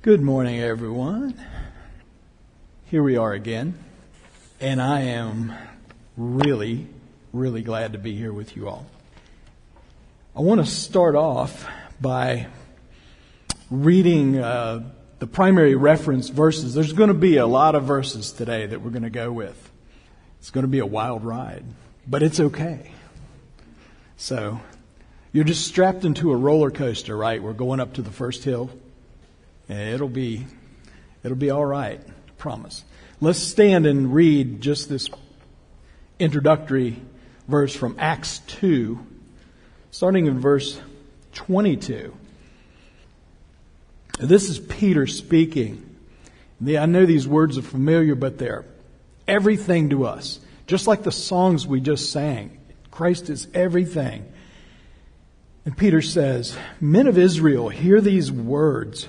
Good morning, everyone. Here we are again, and I am really, really glad to be here with you all. I want to start off by reading uh, the primary reference verses. There's going to be a lot of verses today that we're going to go with. It's going to be a wild ride, but it's okay. So, you're just strapped into a roller coaster, right? We're going up to the first hill. It'll be, it'll be all right. I promise. Let's stand and read just this introductory verse from Acts 2, starting in verse 22. This is Peter speaking. I know these words are familiar, but they're everything to us. Just like the songs we just sang. Christ is everything. And Peter says, Men of Israel, hear these words.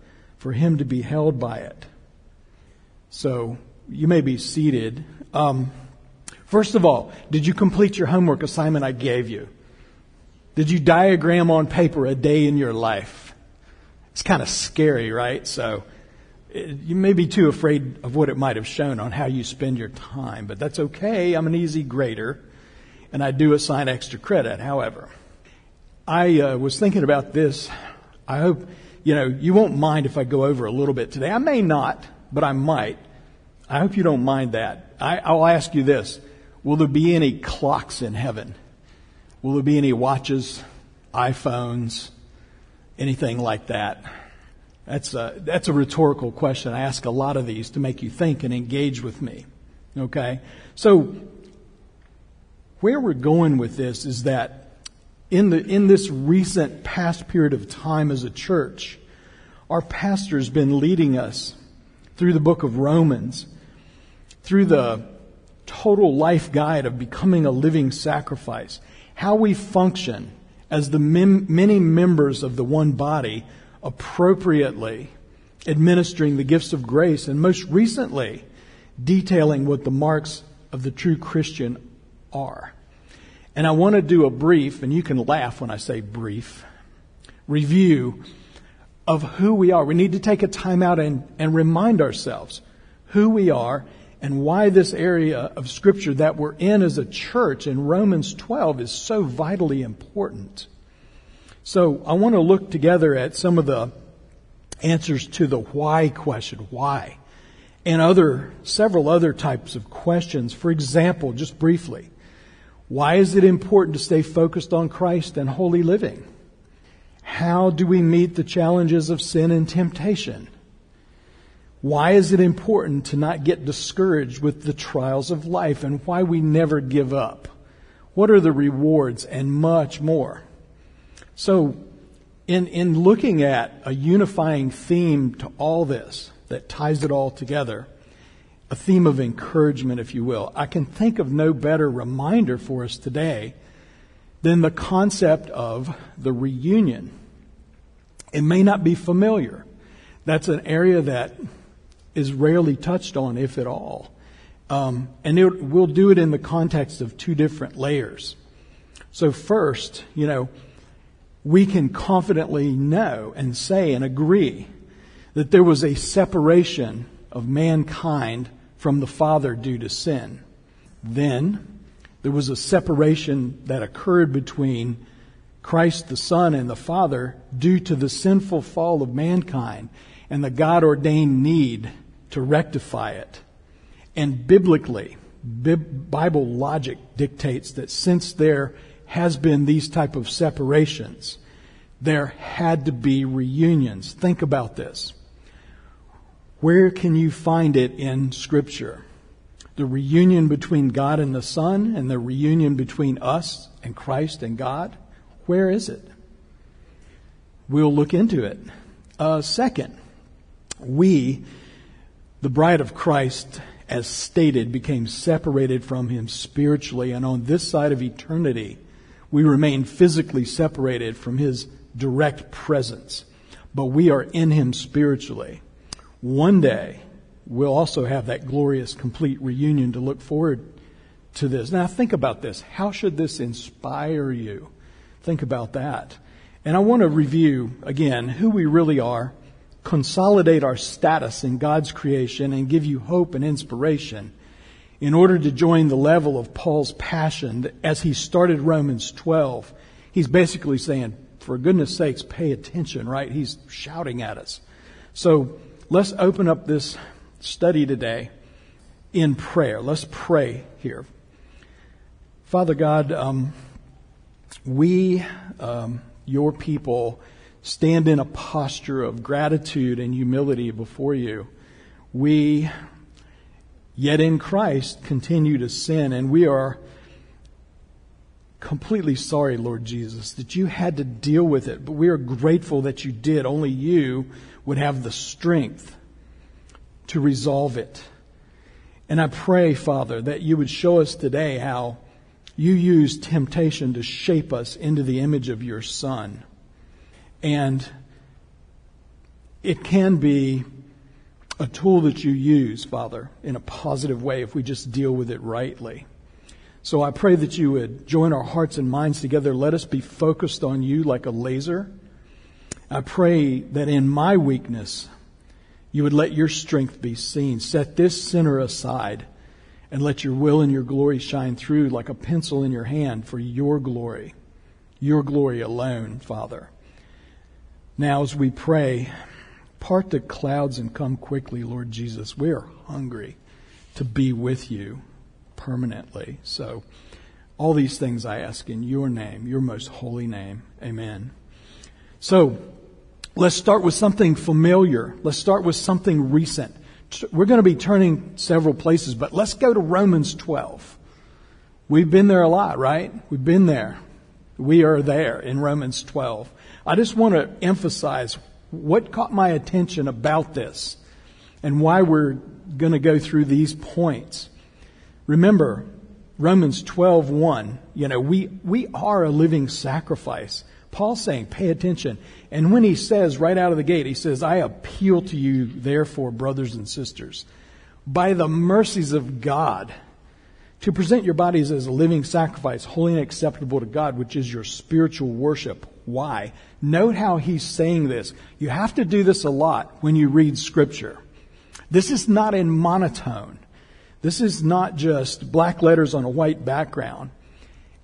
for him to be held by it. So you may be seated. Um, first of all, did you complete your homework assignment I gave you? Did you diagram on paper a day in your life? It's kind of scary, right? So you may be too afraid of what it might have shown on how you spend your time, but that's okay. I'm an easy grader, and I do assign extra credit. However, I uh, was thinking about this. I hope you know, you won't mind if I go over a little bit today. I may not, but I might. I hope you don't mind that. I, I'll ask you this. Will there be any clocks in heaven? Will there be any watches, iPhones, anything like that? That's a, that's a rhetorical question. I ask a lot of these to make you think and engage with me. Okay? So, where we're going with this is that in, the, in this recent past period of time as a church, our pastor's been leading us through the book of Romans, through the total life guide of becoming a living sacrifice, how we function as the mem- many members of the one body appropriately administering the gifts of grace, and most recently, detailing what the marks of the true Christian are. And I want to do a brief, and you can laugh when I say brief, review of who we are. We need to take a time out and, and remind ourselves who we are and why this area of Scripture that we're in as a church in Romans 12 is so vitally important. So I want to look together at some of the answers to the why question, why, and other, several other types of questions. For example, just briefly, why is it important to stay focused on Christ and holy living? How do we meet the challenges of sin and temptation? Why is it important to not get discouraged with the trials of life and why we never give up? What are the rewards and much more? So, in, in looking at a unifying theme to all this that ties it all together, a theme of encouragement, if you will. I can think of no better reminder for us today than the concept of the reunion. It may not be familiar. That's an area that is rarely touched on, if at all. Um, and it, we'll do it in the context of two different layers. So, first, you know, we can confidently know and say and agree that there was a separation of mankind from the Father due to sin. Then there was a separation that occurred between Christ the Son and the Father due to the sinful fall of mankind and the God ordained need to rectify it. And biblically, Bible logic dictates that since there has been these type of separations, there had to be reunions. Think about this. Where can you find it in Scripture? The reunion between God and the Son and the reunion between us and Christ and God? Where is it? We'll look into it. Uh, second, We, the bride of Christ, as stated, became separated from him spiritually, and on this side of eternity, we remain physically separated from his direct presence. But we are in him spiritually. One day, we'll also have that glorious, complete reunion to look forward to this. Now, think about this. How should this inspire you? Think about that. And I want to review again who we really are, consolidate our status in God's creation, and give you hope and inspiration in order to join the level of Paul's passion as he started Romans 12. He's basically saying, for goodness sakes, pay attention, right? He's shouting at us. So let's open up this study today in prayer. Let's pray here. Father God, um, we, um, your people, stand in a posture of gratitude and humility before you. We, yet in Christ, continue to sin, and we are completely sorry, Lord Jesus, that you had to deal with it, but we are grateful that you did. Only you would have the strength to resolve it. And I pray, Father, that you would show us today how you use temptation to shape us into the image of your Son. And it can be a tool that you use, Father, in a positive way if we just deal with it rightly. So I pray that you would join our hearts and minds together. Let us be focused on you like a laser. I pray that in my weakness, you would let your strength be seen. Set this sinner aside and let your will and your glory shine through like a pencil in your hand for your glory, your glory alone, Father. Now, as we pray, part the clouds and come quickly, Lord Jesus. We are hungry to be with you permanently. So, all these things I ask in your name, your most holy name. Amen. So, let's start with something familiar. Let's start with something recent we're going to be turning several places, but let's go to Romans 12. We've been there a lot, right? We've been there. We are there in Romans 12. I just want to emphasize what caught my attention about this and why we're going to go through these points. Remember, Romans 12:1, you know, we we are a living sacrifice. Paul's saying, pay attention. And when he says right out of the gate, he says, I appeal to you, therefore, brothers and sisters, by the mercies of God, to present your bodies as a living sacrifice, holy and acceptable to God, which is your spiritual worship. Why? Note how he's saying this. You have to do this a lot when you read scripture. This is not in monotone. This is not just black letters on a white background.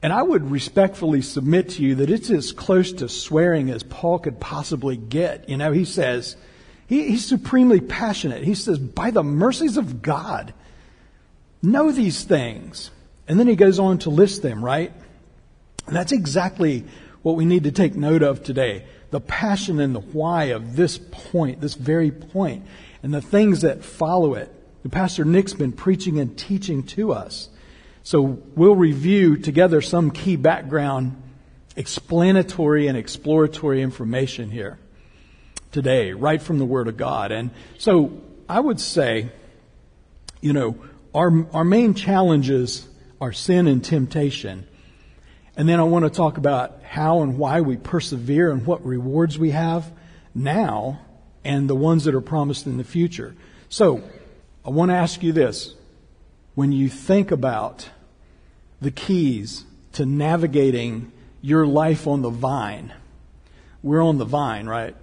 And I would respectfully submit to you that it's as close to swearing as Paul could possibly get. You know, he says, he, he's supremely passionate. He says, by the mercies of God, know these things. And then he goes on to list them, right? And that's exactly what we need to take note of today. The passion and the why of this point, this very point, and the things that follow it. The Pastor Nick's been preaching and teaching to us. So we'll review together some key background, explanatory and exploratory information here today, right from the Word of God. And so I would say, you know, our, our main challenges are sin and temptation. And then I want to talk about how and why we persevere and what rewards we have now and the ones that are promised in the future. So I want to ask you this. When you think about the keys to navigating your life on the vine. We're on the vine, right?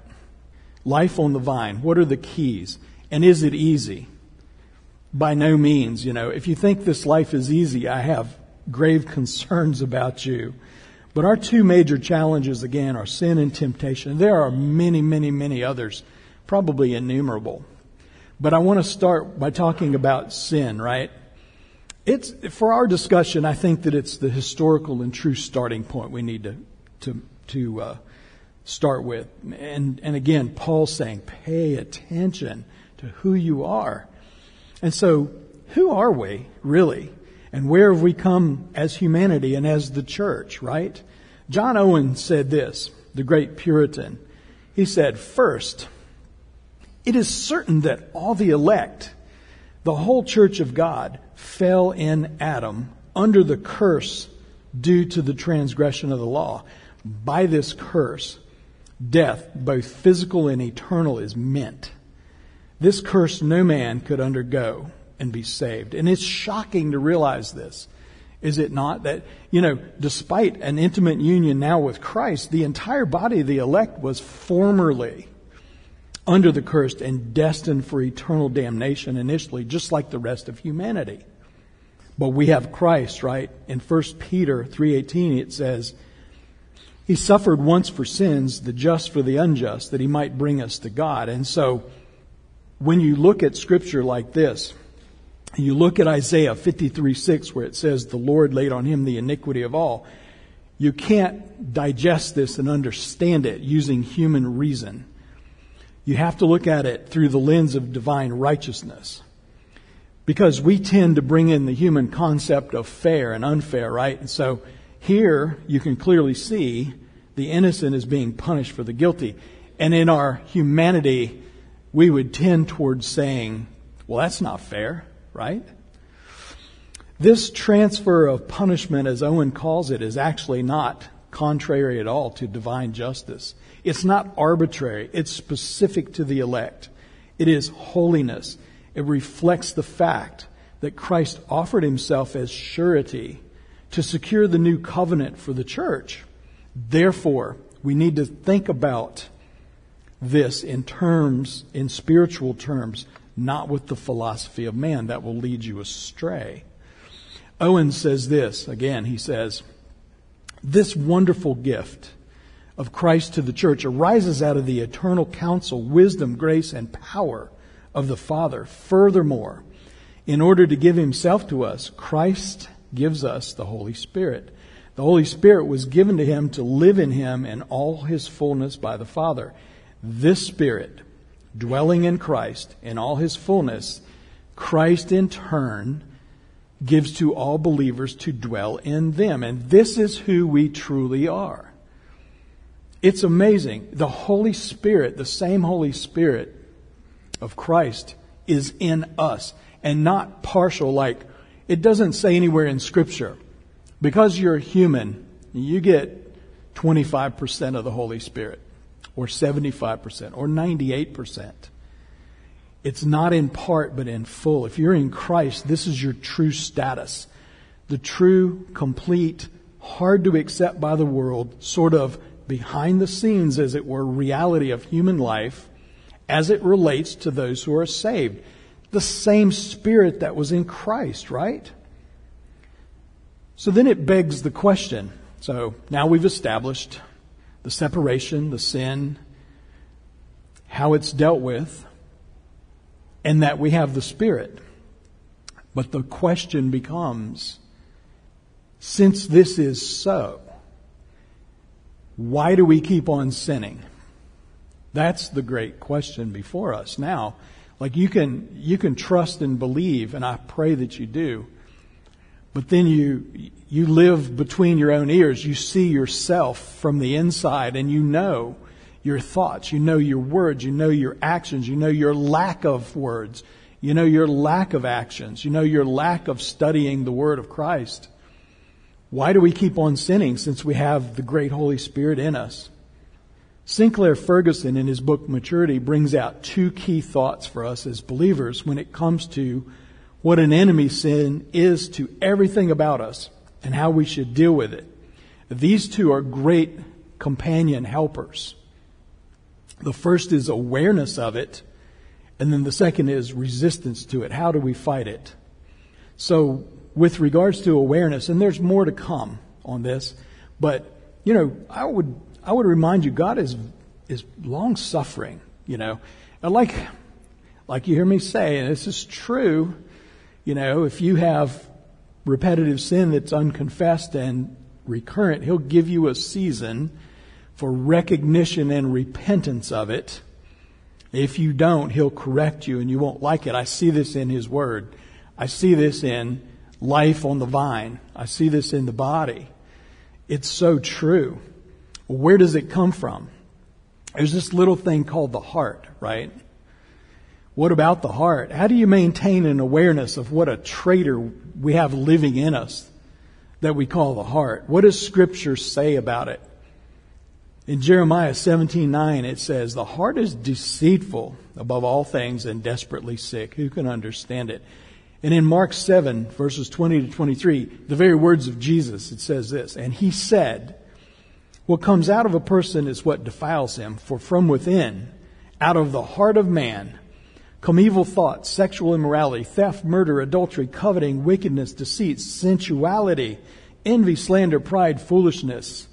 Life on the vine. What are the keys? And is it easy? By no means, you know. If you think this life is easy, I have grave concerns about you. But our two major challenges, again, are sin and temptation. There are many, many, many others, probably innumerable. But I want to start by talking about sin, right? It's, for our discussion, I think that it's the historical and true starting point we need to, to, to uh, start with. And, and again, Paul's saying, pay attention to who you are. And so, who are we, really? And where have we come as humanity and as the church, right? John Owen said this, the great Puritan. He said, first, It is certain that all the elect, the whole church of God, fell in Adam under the curse due to the transgression of the law. By this curse, death, both physical and eternal, is meant. This curse no man could undergo and be saved. And it's shocking to realize this. Is it not that, you know, despite an intimate union now with Christ, the entire body of the elect was formerly under the curse and destined for eternal damnation initially, just like the rest of humanity. But we have Christ, right? In 1 Peter 3.18 it says, He suffered once for sins, the just for the unjust, that He might bring us to God. And so, when you look at scripture like this, you look at Isaiah 53 6, where it says, The Lord laid on him the iniquity of all. You can't digest this and understand it using human reason. You have to look at it through the lens of divine righteousness. Because we tend to bring in the human concept of fair and unfair, right? And so here you can clearly see the innocent is being punished for the guilty. And in our humanity, we would tend towards saying, well, that's not fair right? This transfer of punishment, as Owen calls it, is actually not contrary at all to divine justice. It's not arbitrary. It's specific to the elect. It is holiness. It reflects the fact that Christ offered himself as surety to secure the new covenant for the church. Therefore, we need to think about this in terms, in spiritual terms, not with the philosophy of man that will lead you astray. Owen says this, again, he says, this wonderful gift of Christ to the church arises out of the eternal counsel, wisdom, grace, and power of the Father. Furthermore, in order to give himself to us, Christ gives us the Holy Spirit. The Holy Spirit was given to him to live in him in all his fullness by the Father. This Spirit dwelling in Christ in all his fullness, Christ in turn gives to all believers to dwell in them. And this is who we truly are. It's amazing. The Holy Spirit, the same Holy Spirit of Christ, is in us and not partial, like it doesn't say anywhere in Scripture. Because you're human, you get 25% of the Holy Spirit or 75% or 98%. It's not in part, but in full. If you're in Christ, this is your true status. The true, complete, hard to accept by the world, sort of behind the scenes, as it were, reality of human life as it relates to those who are saved. The same spirit that was in Christ, right? So then it begs the question. So now we've established the separation, the sin, how it's dealt with, and that we have the Spirit. But the question becomes since this is so, why do we keep on sinning? That's the great question before us now. Like you can, you can trust and believe, and I pray that you do. But then you, you live between your own ears. You see yourself from the inside and you know your thoughts. You know your words. You know your actions. You know your lack of words. You know your lack of actions. You know your lack of studying the Word of Christ. Why do we keep on sinning since we have the great Holy Spirit in us? Sinclair Ferguson in his book Maturity brings out two key thoughts for us as believers when it comes to what an enemy sin is to everything about us and how we should deal with it. These two are great companion helpers. The first is awareness of it, and then the second is resistance to it. How do we fight it? So, with regards to awareness, and there's more to come on this, but you know, I would I would remind you, God is is long suffering. You know, and like like you hear me say, and this is true. You know, if you have repetitive sin that's unconfessed and recurrent, He'll give you a season for recognition and repentance of it. If you don't, He'll correct you and you won't like it. I see this in His Word. I see this in life on the vine. I see this in the body. It's so true. Where does it come from? There's this little thing called the heart, right? What about the heart? How do you maintain an awareness of what a traitor we have living in us that we call the heart? What does scripture say about it? In Jeremiah 17:9 it says, "The heart is deceitful above all things and desperately sick. Who can understand it?" And in Mark 7 verses 20 to 23, the very words of Jesus, it says this, "And he said, what comes out of a person is what defiles him, for from within, out of the heart of man, come evil thoughts, sexual immorality, theft, murder, adultery, coveting, wickedness, deceit, sensuality, envy, slander, pride, foolishness.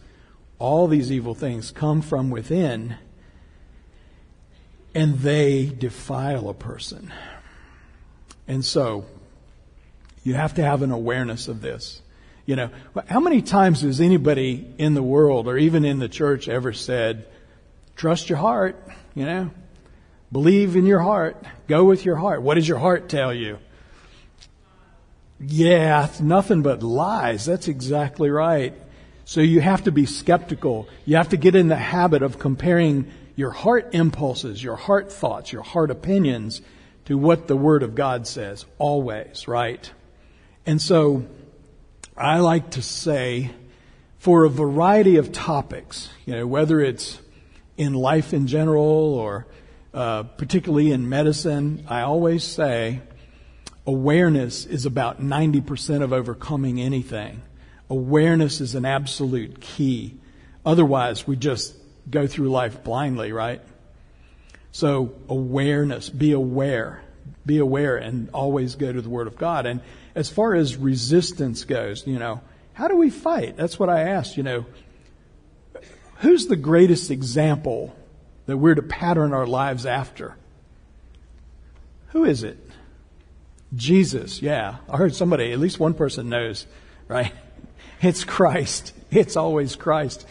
All these evil things come from within, and they defile a person. And so, you have to have an awareness of this. You know, how many times has anybody in the world or even in the church ever said, trust your heart, you know, believe in your heart, go with your heart. What does your heart tell you? Yeah, nothing but lies. That's exactly right. So you have to be skeptical. You have to get in the habit of comparing your heart impulses, your heart thoughts, your heart opinions to what the Word of God says, always, right? And so, I like to say for a variety of topics, you know, whether it's in life in general or uh, particularly in medicine, I always say awareness is about 90% of overcoming anything. Awareness is an absolute key. Otherwise, we just go through life blindly, right? So, awareness, be aware, be aware, and always go to the Word of God. And as far as resistance goes, you know, how do we fight? That's what I asked, you know. Who's the greatest example that we're to pattern our lives after? Who is it? Jesus, yeah. I heard somebody, at least one person knows, right? It's Christ. It's always Christ.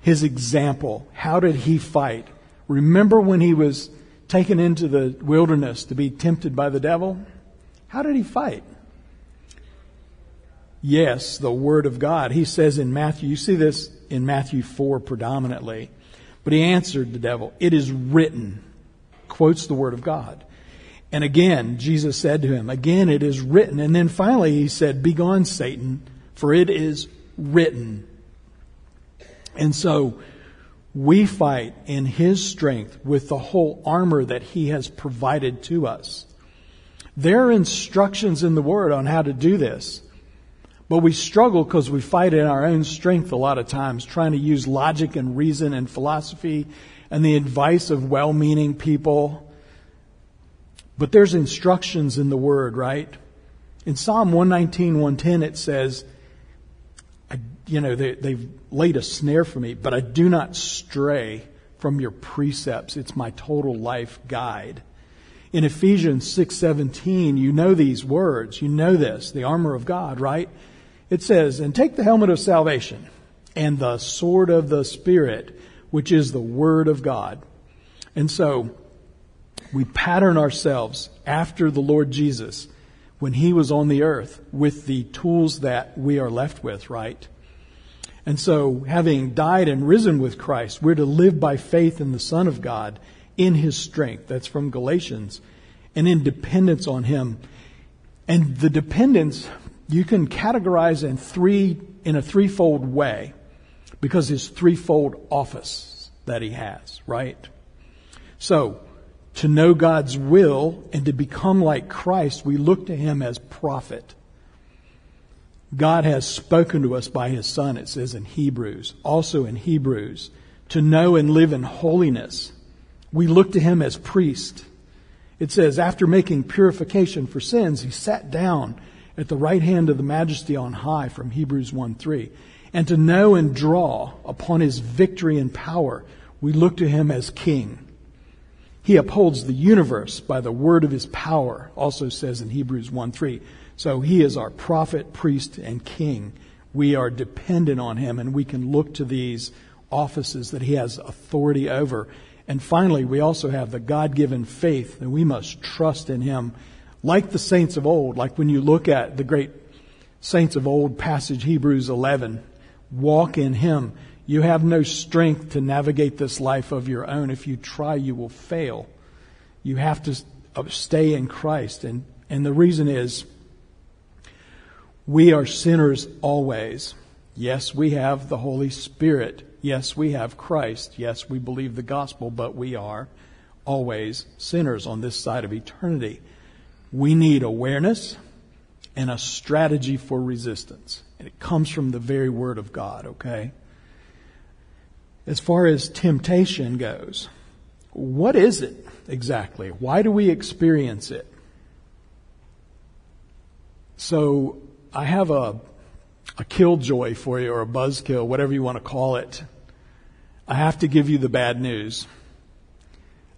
His example. How did he fight? Remember when he was taken into the wilderness to be tempted by the devil? How did he fight? Yes, the Word of God. He says in Matthew, you see this in Matthew 4 predominantly. But he answered the devil, It is written, quotes the Word of God. And again, Jesus said to him, Again, it is written. And then finally he said, Begone, Satan, for it is written. And so we fight in his strength with the whole armor that he has provided to us. There are instructions in the Word on how to do this. But we struggle because we fight in our own strength a lot of times, trying to use logic and reason and philosophy and the advice of well meaning people. But there's instructions in the Word, right? In Psalm 119, 110, it says, I, you know, they, they've laid a snare for me, but I do not stray from your precepts. It's my total life guide. In Ephesians 6:17, you know these words. You know this, the armor of God, right? It says, And take the helmet of salvation and the sword of the Spirit, which is the Word of God. And so, we pattern ourselves after the Lord Jesus when He was on the earth with the tools that we are left with, right? And so, having died and risen with Christ, we're to live by faith in the Son of God in His strength. That's from Galatians. And in dependence on Him. And the dependence you can categorize in three in a threefold way because his threefold office that he has, right? So, to know God's will and to become like Christ, we look to him as prophet. God has spoken to us by his son, it says in Hebrews, also in Hebrews, to know and live in holiness. We look to him as priest. It says, after making purification for sins, he sat down at the right hand of the majesty on high from Hebrews 1 3. And to know and draw upon his victory and power, we look to him as king. He upholds the universe by the word of his power, also says in Hebrews 1 3. So he is our prophet, priest, and king. We are dependent on him, and we can look to these offices that he has authority over. And finally, we also have the God given faith that we must trust in him like the saints of old, like when you look at the great saints of old passage, Hebrews 11, walk in Him. You have no strength to navigate this life of your own. If you try, you will fail. You have to uh, stay in Christ. And, and the reason is we are sinners always. Yes, we have the Holy Spirit. Yes, we have Christ. Yes, we believe the gospel, but we are always sinners on this side of eternity. We need awareness and a strategy for resistance. And it comes from the very Word of God, okay? As far as temptation goes, what is it exactly? Why do we experience it? So, I have a, a killjoy for you or a buzzkill, whatever you want to call it. I have to give you the bad news.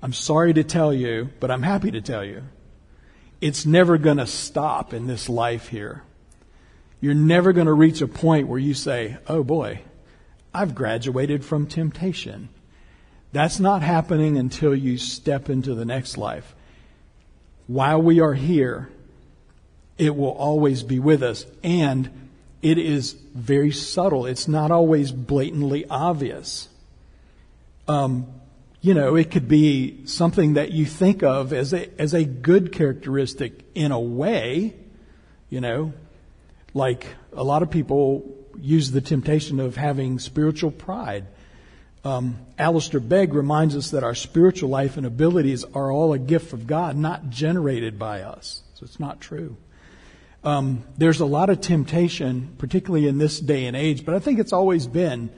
I'm sorry to tell you, but I'm happy to tell you. It's never going to stop in this life here. You're never going to reach a point where you say, oh boy, I've graduated from temptation. That's not happening until you step into the next life. While we are here, it will always be with us. And it is very subtle. It's not always blatantly obvious. Um, you know, it could be something that you think of as a, as a good characteristic in a way, you know, like a lot of people use the temptation of having spiritual pride. Um, Alistair Begg reminds us that our spiritual life and abilities are all a gift of God, not generated by us. So it's not true. Um, there's a lot of temptation, particularly in this day and age, but I think it's always been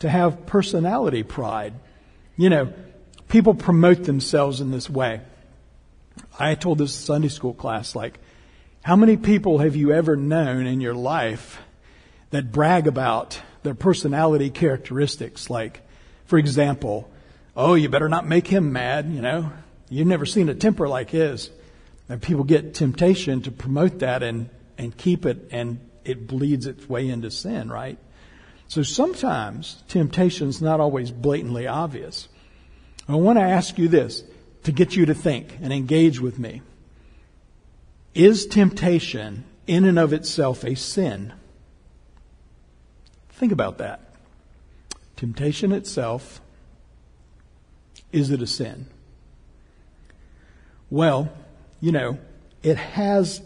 to have personality pride. You know, people promote themselves in this way. I told this Sunday school class, like, how many people have you ever known in your life that brag about their personality characteristics? Like, for example, oh, you better not make him mad, you know? You've never seen a temper like his. And people get temptation to promote that and, and keep it, and it bleeds its way into sin, right? So sometimes temptation's not always blatantly obvious. I want to ask you this to get you to think and engage with me. Is temptation in and of itself a sin? Think about that. Temptation itself, is it a sin? Well, you know, it has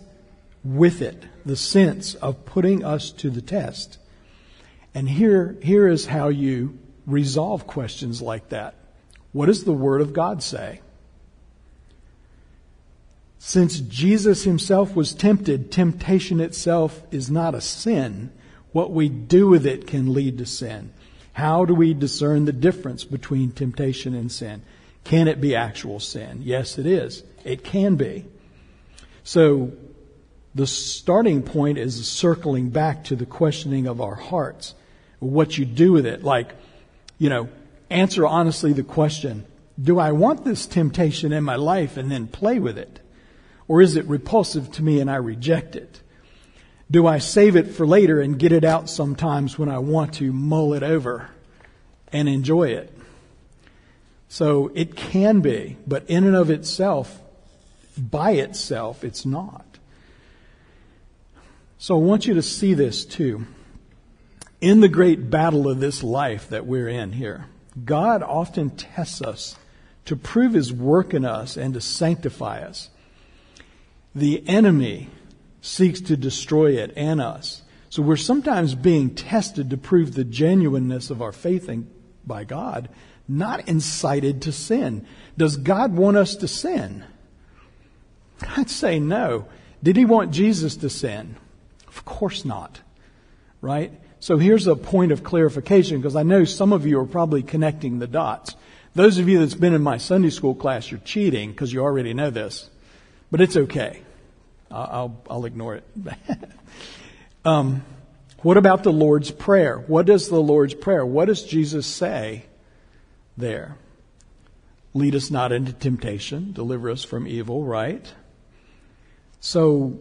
with it the sense of putting us to the test. And here, here is how you resolve questions like that. What does the Word of God say? Since Jesus himself was tempted, temptation itself is not a sin. What we do with it can lead to sin. How do we discern the difference between temptation and sin? Can it be actual sin? Yes, it is. It can be. So, the starting point is circling back to the questioning of our hearts. What you do with it. Like, you know, answer honestly the question, do I want this temptation in my life and then play with it? Or is it repulsive to me and I reject it? Do I save it for later and get it out sometimes when I want to mull it over and enjoy it? So it can be, but in and of itself, by itself, it's not. So I want you to see this too. In the great battle of this life that we're in here, God often tests us to prove his work in us and to sanctify us. The enemy seeks to destroy it and us. So we're sometimes being tested to prove the genuineness of our faith in, by God, not incited to sin. Does God want us to sin? I'd say no. Did he want Jesus to sin? Of course not. Right? So here's a point of clarification because I know some of you are probably connecting the dots. Those of you that's been in my Sunday school class, you're cheating because you already know this, but it's okay. I'll, I'll, ignore it. um, what about the Lord's Prayer? What does the Lord's Prayer, what does Jesus say there? Lead us not into temptation, deliver us from evil, right? So,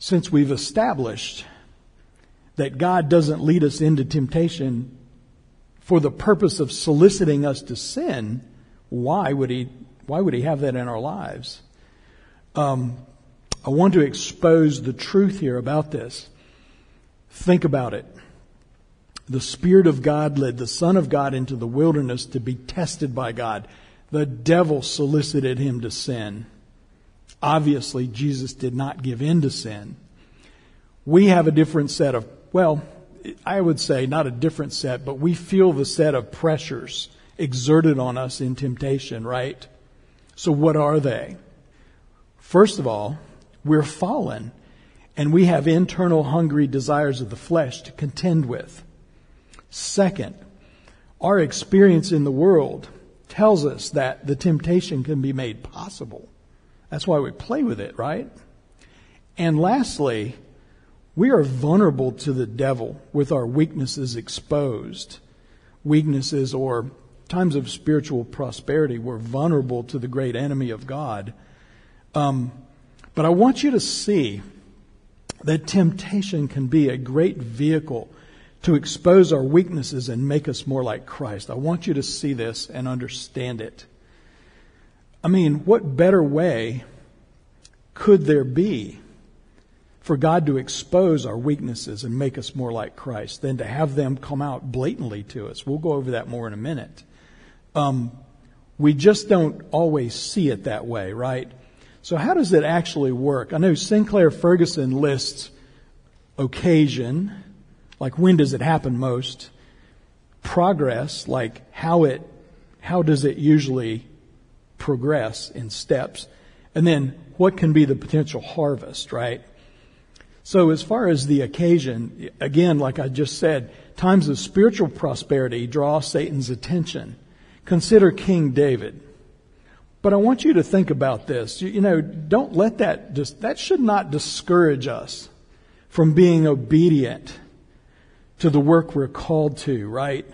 since we've established that God doesn't lead us into temptation for the purpose of soliciting us to sin, why would he, why would he have that in our lives? Um, I want to expose the truth here about this. Think about it. The Spirit of God led the Son of God into the wilderness to be tested by God. The devil solicited him to sin. Obviously, Jesus did not give in to sin. We have a different set of, well, I would say not a different set, but we feel the set of pressures exerted on us in temptation, right? So what are they? First of all, we're fallen and we have internal hungry desires of the flesh to contend with. Second, our experience in the world tells us that the temptation can be made possible. That's why we play with it, right? And lastly, we are vulnerable to the devil with our weaknesses exposed. Weaknesses or times of spiritual prosperity, we're vulnerable to the great enemy of God. Um, but I want you to see that temptation can be a great vehicle to expose our weaknesses and make us more like Christ. I want you to see this and understand it. I mean, what better way could there be for God to expose our weaknesses and make us more like Christ than to have them come out blatantly to us? We'll go over that more in a minute. Um, we just don't always see it that way, right? So how does it actually work? I know Sinclair Ferguson lists occasion, like when does it happen most, progress, like how it, how does it usually progress in steps, and then what can be the potential harvest, right? So as far as the occasion, again, like I just said, times of spiritual prosperity draw Satan's attention. Consider King David. But I want you to think about this. You, you know, don't let that just, that should not discourage us from being obedient to the work we're called to, right?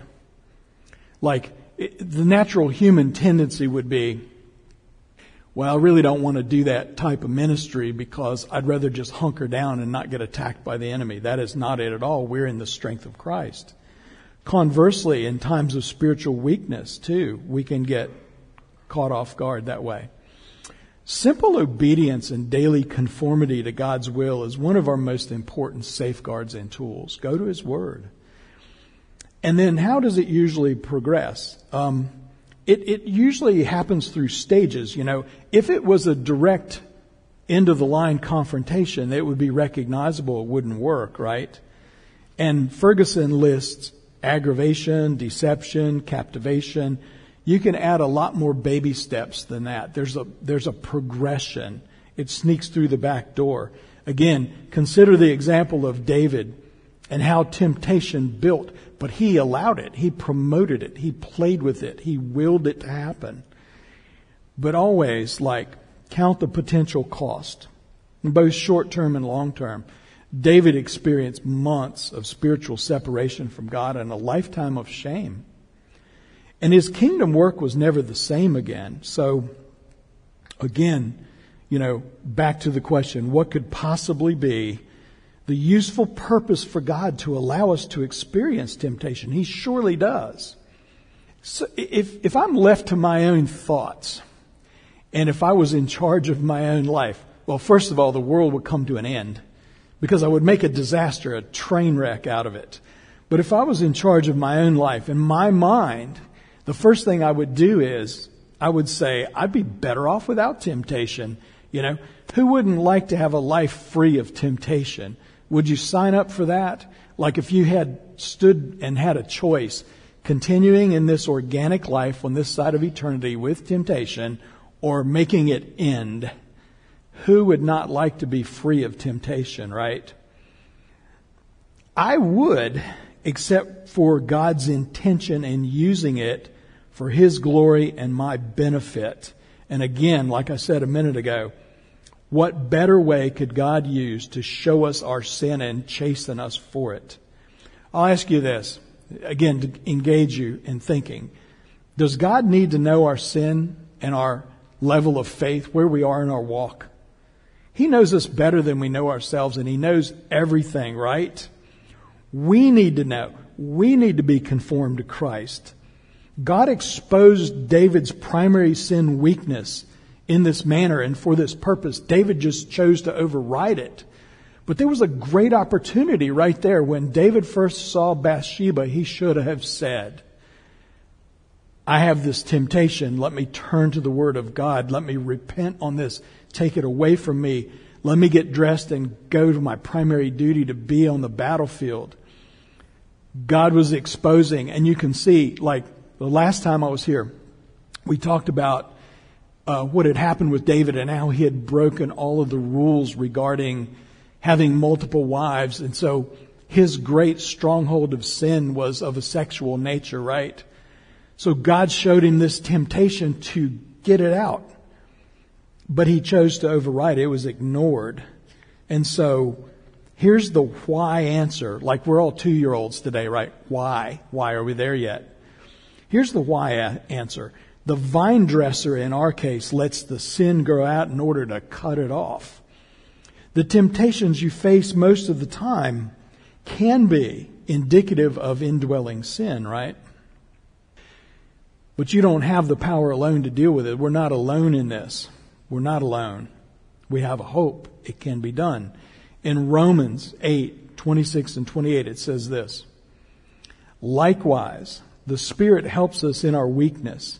Like, it, the natural human tendency would be, well, I really don't want to do that type of ministry because I'd rather just hunker down and not get attacked by the enemy. That is not it at all. We're in the strength of Christ. Conversely, in times of spiritual weakness, too, we can get caught off guard that way. Simple obedience and daily conformity to God's will is one of our most important safeguards and tools. Go to His Word. And then how does it usually progress? Um, it, it usually happens through stages. You know, if it was a direct end of the line confrontation, it would be recognizable. It wouldn't work, right? And Ferguson lists aggravation, deception, captivation, you can add a lot more baby steps than that. There's a, there's a progression. It sneaks through the back door. Again, consider the example of David and how temptation built, but he allowed it. He promoted it. He played with it. He willed it to happen. But always, like, count the potential cost, both short term and long term. David experienced months of spiritual separation from God and a lifetime of shame. And his kingdom work was never the same again. So, again, you know, back to the question, what could possibly be the useful purpose for God to allow us to experience temptation? He surely does. So if, if I'm left to my own thoughts, and if I was in charge of my own life, well, first of all, the world would come to an end because I would make a disaster, a train wreck out of it. But if I was in charge of my own life, in my mind, the first thing I would do is I would say, I'd be better off without temptation. You know, who wouldn't like to have a life free of temptation? Would you sign up for that? Like if you had stood and had a choice, continuing in this organic life on this side of eternity with temptation or making it end, who would not like to be free of temptation, right? I would except for God's intention in using it for His glory and my benefit. And again, like I said a minute ago, what better way could God use to show us our sin and chasten us for it? I'll ask you this, again, to engage you in thinking. Does God need to know our sin and our level of faith, where we are in our walk? He knows us better than we know ourselves, and He knows everything, right? We need to know. We need to be conformed to Christ. God exposed David's primary sin weakness in this manner and for this purpose. David just chose to override it. But there was a great opportunity right there. When David first saw Bathsheba, he should have said, I have this temptation. Let me turn to the Word of God. Let me repent on this take it away from me. Let me get dressed and go to my primary duty to be on the battlefield. God was exposing, and you can see, like the last time I was here, we talked about uh, what had happened with David and how he had broken all of the rules regarding having multiple wives. And so his great stronghold of sin was of a sexual nature, right? So God showed him this temptation to get it out. But he chose to override it. It was ignored. And so here's the why answer. Like we're all two year olds today, right? Why? Why are we there yet? Here's the why answer. The vine dresser in our case lets the sin grow out in order to cut it off. The temptations you face most of the time can be indicative of indwelling sin, right? But you don't have the power alone to deal with it. We're not alone in this. We're not alone. We have a hope. It can be done. In Romans 8, 26 and 28, it says this. Likewise, the Spirit helps us in our weakness.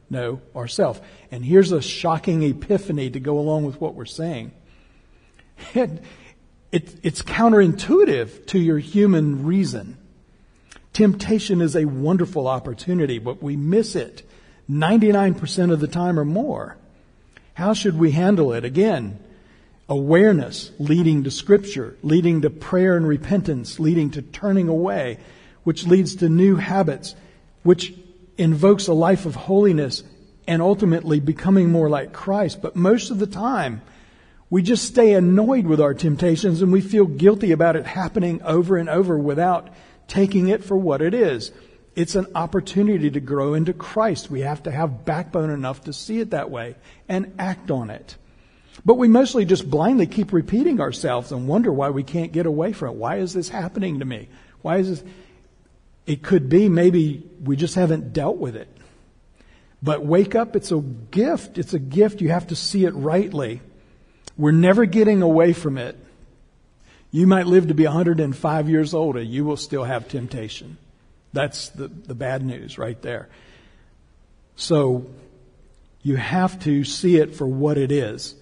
know ourselves. And here's a shocking epiphany to go along with what we're saying. It, it's counterintuitive to your human reason. Temptation is a wonderful opportunity, but we miss it 99% of the time or more. How should we handle it? Again, awareness leading to scripture, leading to prayer and repentance, leading to turning away, which leads to new habits, which invokes a life of holiness and ultimately becoming more like Christ. But most of the time, we just stay annoyed with our temptations and we feel guilty about it happening over and over without taking it for what it is. It's an opportunity to grow into Christ. We have to have backbone enough to see it that way and act on it. But we mostly just blindly keep repeating ourselves and wonder why we can't get away from it. Why is this happening to me? Why is this? It could be maybe we just haven't dealt with it. But wake up, it's a gift. It's a gift. You have to see it rightly. We're never getting away from it. You might live to be 105 years old and you will still have temptation. That's the, the bad news right there. So you have to see it for what it is.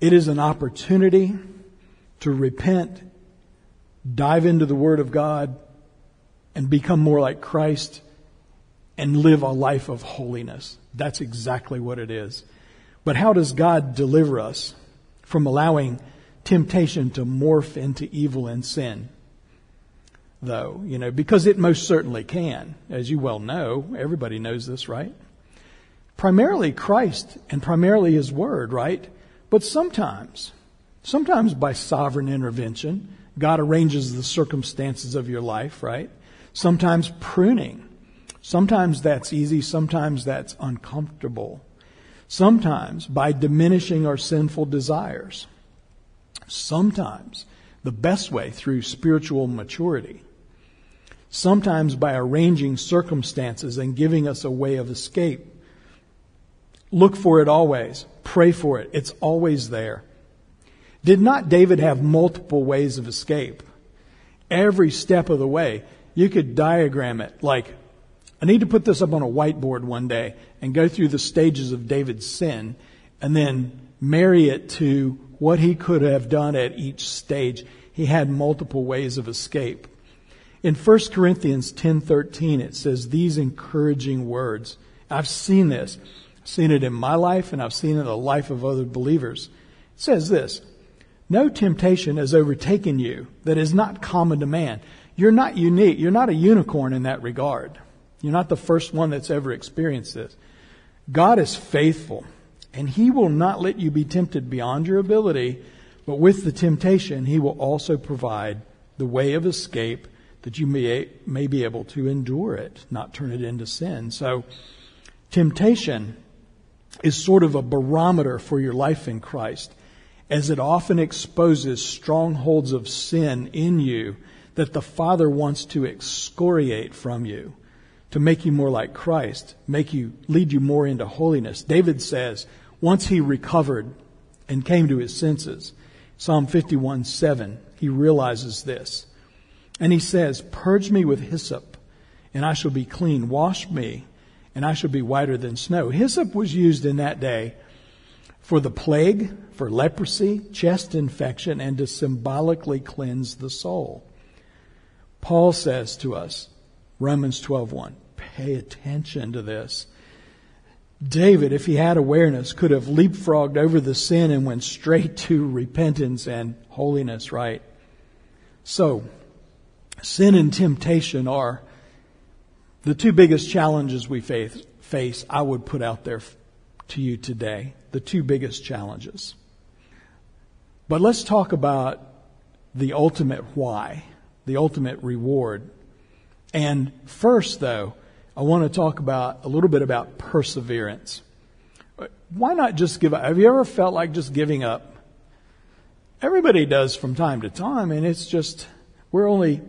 It is an opportunity to repent, dive into the Word of God, and become more like Christ and live a life of holiness. That's exactly what it is. But how does God deliver us from allowing temptation to morph into evil and sin? Though, you know, because it most certainly can. As you well know, everybody knows this, right? Primarily Christ and primarily His Word, right? But sometimes, sometimes by sovereign intervention, God arranges the circumstances of your life, right? Sometimes pruning. Sometimes that's easy, sometimes that's uncomfortable. Sometimes by diminishing our sinful desires. Sometimes the best way through spiritual maturity. Sometimes by arranging circumstances and giving us a way of escape. Look for it always. Pray for it. It's always there. Did not David have multiple ways of escape? Every step of the way. You could diagram it like, I need to put this up on a whiteboard one day and go through the stages of David's sin and then marry it to what he could have done at each stage. He had multiple ways of escape. In 1 Corinthians 10:13 it says these encouraging words. I've seen this. I've seen it in my life and I've seen it in the life of other believers. It says this, no temptation has overtaken you that is not common to man. You're not unique. You're not a unicorn in that regard. You're not the first one that's ever experienced this. God is faithful, and He will not let you be tempted beyond your ability, but with the temptation, He will also provide the way of escape that you may, may be able to endure it, not turn it into sin. So, temptation is sort of a barometer for your life in Christ. as it often exposes strongholds of sin in you that the Father wants to excoriate from you to make you more like Christ, make you, lead you more into holiness. David says, once he recovered and came to his senses, Psalm 51 7, he realizes this. And he says, Purge me with hyssop, and I shall be clean. Wash me, and I shall be whiter than snow. Hyssop was used in that day for the plague, for leprosy, chest infection, and to symbolically cleanse the soul. Paul says to us, Romans 12:1, pay attention to this. David, if he had awareness, could have leapfrogged over the sin and went straight to repentance and holiness, right? So, sin and temptation are the two biggest challenges we face, face I would put out there to you today. The two biggest challenges. But let's talk about the ultimate why, the ultimate reward. And first, though, I want to talk about a little bit about perseverance. Why not just give up? Have you ever felt like just giving up? Everybody does from time to time, and it's just, we're only,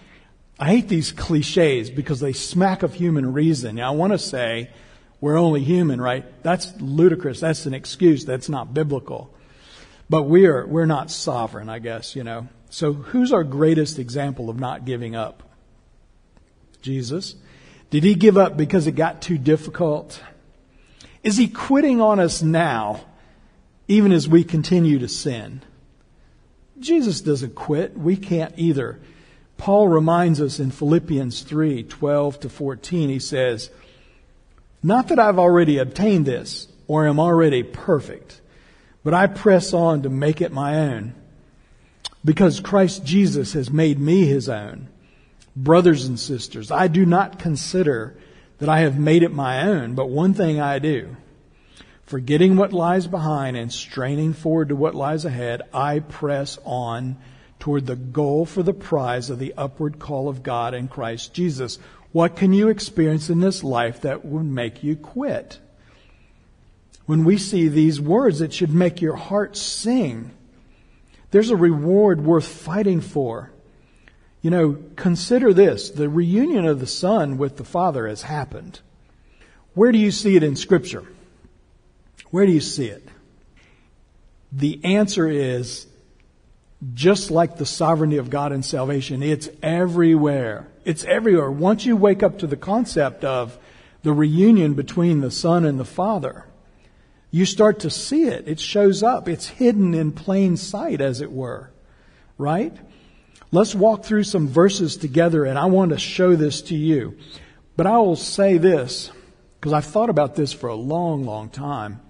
I hate these cliches because they smack of human reason. Now, I want to say we're only human, right? That's ludicrous. That's an excuse. That's not biblical. But we are, we're not sovereign, I guess, you know. So who's our greatest example of not giving up? Jesus. Did he give up because it got too difficult? Is he quitting on us now, even as we continue to sin? Jesus doesn't quit. We can't either. Paul reminds us in Philippians 3 12 to 14, he says, Not that I've already obtained this or am already perfect, but I press on to make it my own, because Christ Jesus has made me his own. Brothers and sisters, I do not consider that I have made it my own, but one thing I do. Forgetting what lies behind and straining forward to what lies ahead, I press on toward the goal for the prize of the upward call of God in Christ Jesus. What can you experience in this life that would make you quit? When we see these words, it should make your heart sing. There's a reward worth fighting for. You know, consider this. The reunion of the Son with the Father has happened. Where do you see it in Scripture? Where do you see it? The answer is just like the sovereignty of God and salvation, it's everywhere. It's everywhere. Once you wake up to the concept of the reunion between the Son and the Father, you start to see it. It shows up. It's hidden in plain sight, as it were. Right? Let's walk through some verses together, and I want to show this to you. But I will say this, because I've thought about this for a long, long time.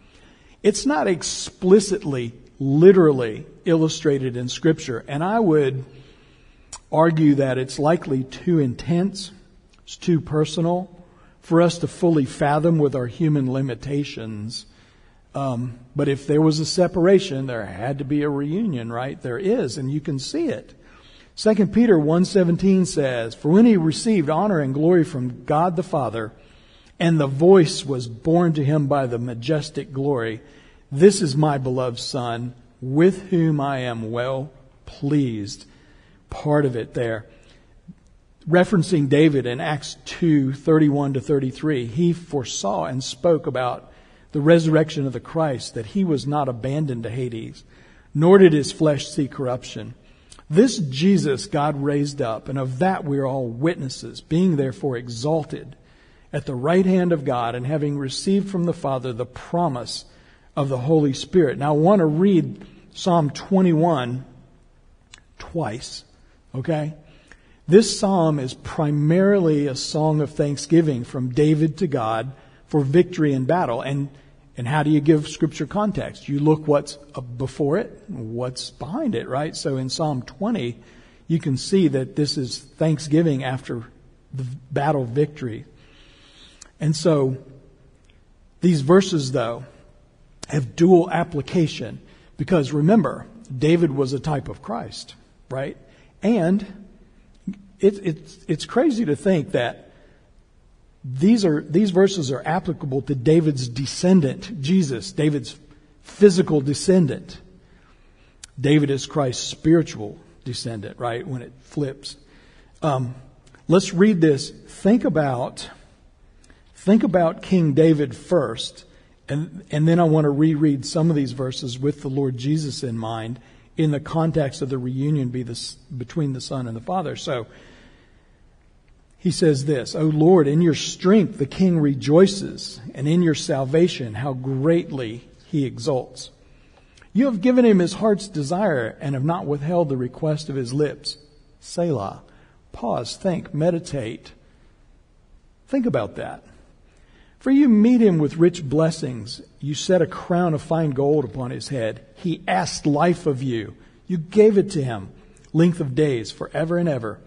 It's not explicitly, literally illustrated in Scripture, and I would argue that it's likely too intense, it's too personal for us to fully fathom with our human limitations. Um, but if there was a separation, there had to be a reunion, right? There is, and you can see it. 2 Peter 1:17 says, "For when he received honor and glory from God the Father, and the voice was borne to him by the majestic glory, this is my beloved son, with whom I am well pleased." Part of it there. Referencing David in Acts 2:31 to 33, he foresaw and spoke about the resurrection of the Christ that he was not abandoned to Hades, nor did his flesh see corruption. This Jesus God raised up, and of that we are all witnesses, being therefore exalted at the right hand of God, and having received from the Father the promise of the Holy Spirit. Now I want to read Psalm 21 twice, okay? This psalm is primarily a song of thanksgiving from David to God for victory in battle. And and how do you give scripture context? You look what's uh, before it, what's behind it, right? So in Psalm 20, you can see that this is thanksgiving after the battle victory. And so these verses, though, have dual application because remember, David was a type of Christ, right? And it, it's, it's crazy to think that these are these verses are applicable to David's descendant, Jesus, David's physical descendant. David is Christ's spiritual descendant, right? When it flips. Um, let's read this. Think about, think about King David first, and, and then I want to reread some of these verses with the Lord Jesus in mind in the context of the reunion be between the Son and the Father. So, he says this, O Lord, in your strength the king rejoices, and in your salvation how greatly he exults. You have given him his heart's desire and have not withheld the request of his lips. Selah. Pause, think, meditate. Think about that. For you meet him with rich blessings. You set a crown of fine gold upon his head. He asked life of you. You gave it to him, length of days, forever and ever.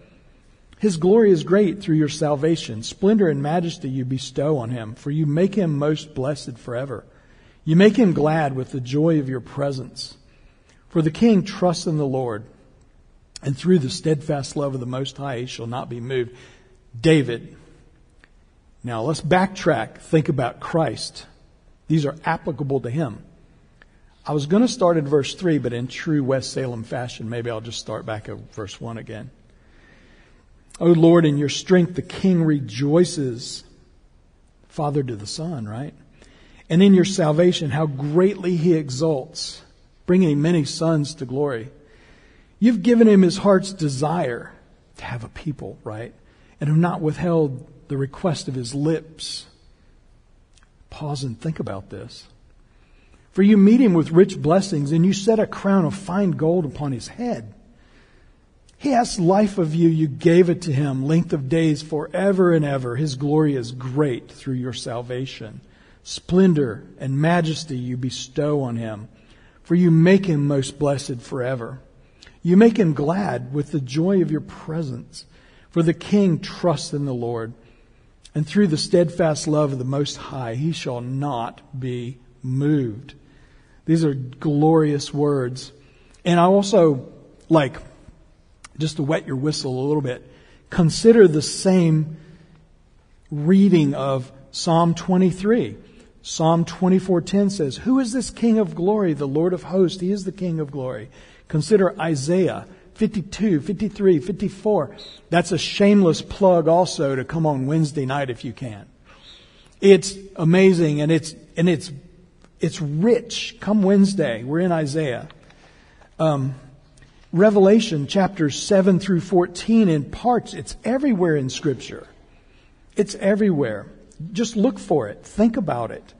His glory is great through your salvation. Splendor and majesty you bestow on him, for you make him most blessed forever. You make him glad with the joy of your presence. For the king trusts in the Lord, and through the steadfast love of the Most High he shall not be moved. David. Now let's backtrack. Think about Christ. These are applicable to him. I was going to start at verse 3, but in true West Salem fashion, maybe I'll just start back at verse 1 again. O Lord, in your strength the king rejoices. Father to the Son, right? And in your salvation, how greatly he exults, bringing many sons to glory. You've given him his heart's desire to have a people, right? And have not withheld the request of his lips. Pause and think about this. For you meet him with rich blessings, and you set a crown of fine gold upon his head. He asked life of you, you gave it to him, length of days forever and ever. His glory is great through your salvation. Splendor and majesty you bestow on him, for you make him most blessed forever. You make him glad with the joy of your presence, for the king trusts in the Lord. And through the steadfast love of the Most High, he shall not be moved. These are glorious words. And I also like just to wet your whistle a little bit, consider the same reading of Psalm 23. Psalm 24:10 says, "Who is this king of glory, the Lord of hosts? He is the king of glory." Consider Isaiah 52, 53, 54. That's a shameless plug also to come on Wednesday night if you can. It's amazing and it's and it's it's rich. Come Wednesday, we're in Isaiah. Um, Revelation chapters 7 through 14 in parts. It's everywhere in Scripture. It's everywhere. Just look for it. Think about it.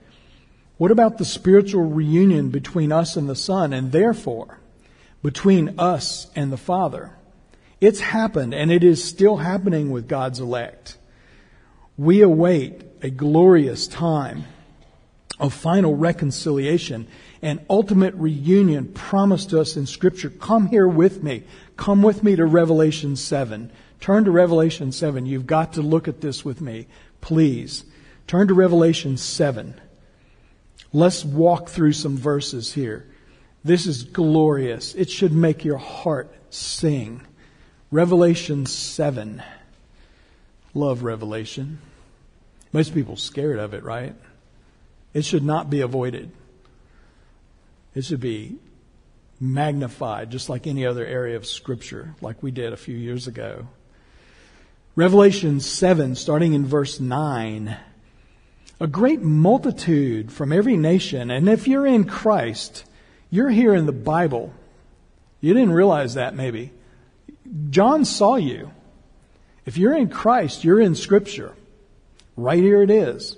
What about the spiritual reunion between us and the Son, and therefore between us and the Father? It's happened, and it is still happening with God's elect. We await a glorious time of final reconciliation and ultimate reunion promised us in Scripture. Come here with me. Come with me to Revelation 7. Turn to Revelation 7. You've got to look at this with me. Please. Turn to Revelation 7. Let's walk through some verses here. This is glorious. It should make your heart sing. Revelation 7. Love Revelation. Most people scared of it, right? It should not be avoided. It should be magnified just like any other area of Scripture, like we did a few years ago. Revelation 7, starting in verse 9. A great multitude from every nation, and if you're in Christ, you're here in the Bible. You didn't realize that maybe. John saw you. If you're in Christ, you're in Scripture. Right here it is.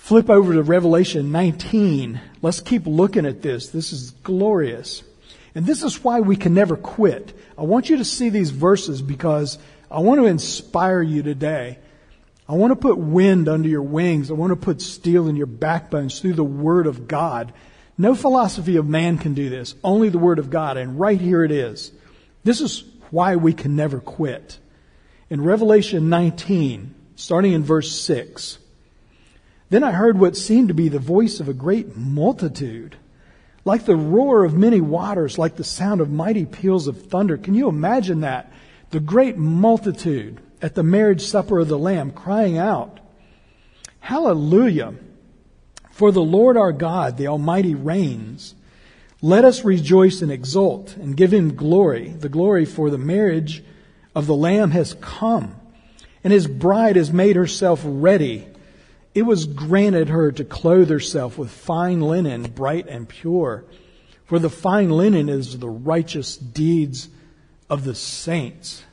Flip over to Revelation 19. Let's keep looking at this. This is glorious. And this is why we can never quit. I want you to see these verses because I want to inspire you today. I want to put wind under your wings. I want to put steel in your backbones through the Word of God. No philosophy of man can do this. Only the Word of God. And right here it is. This is why we can never quit. In Revelation 19, starting in verse 6, then I heard what seemed to be the voice of a great multitude, like the roar of many waters, like the sound of mighty peals of thunder. Can you imagine that? The great multitude at the marriage supper of the Lamb crying out, Hallelujah! For the Lord our God, the Almighty, reigns. Let us rejoice and exult and give him glory, the glory for the marriage of the Lamb has come, and his bride has made herself ready. It was granted her to clothe herself with fine linen, bright and pure. For the fine linen is the righteous deeds of the saints.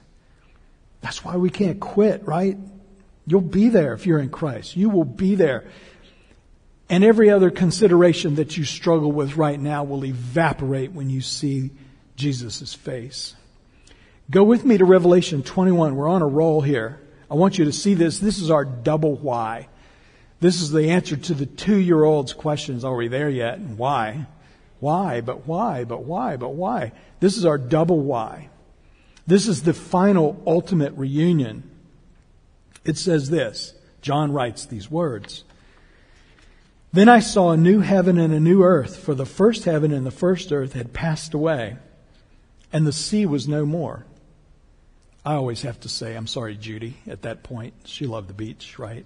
That's why we can't quit, right? You'll be there if you're in Christ. You will be there. And every other consideration that you struggle with right now will evaporate when you see Jesus' face. Go with me to Revelation 21. We're on a roll here. I want you to see this. This is our double why. This is the answer to the two year old's questions. Are we there yet? And why? Why? But why? But why? But why? This is our double why. This is the final ultimate reunion. It says this. John writes these words. Then I saw a new heaven and a new earth, for the first heaven and the first earth had passed away, and the sea was no more. I always have to say, I'm sorry, Judy, at that point. She loved the beach, right?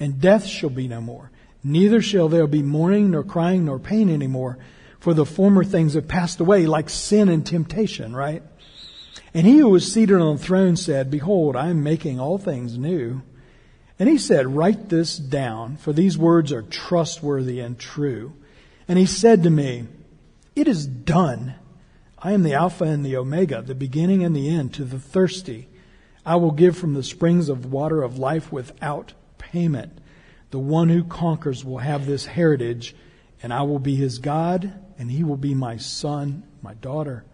and death shall be no more. Neither shall there be mourning, nor crying, nor pain anymore, for the former things have passed away, like sin and temptation, right? And he who was seated on the throne said, Behold, I am making all things new. And he said, Write this down, for these words are trustworthy and true. And he said to me, It is done. I am the Alpha and the Omega, the beginning and the end. To the thirsty, I will give from the springs of water of life without payment. The one who conquers will have this heritage, and I will be his God, and he will be my son, my daughter.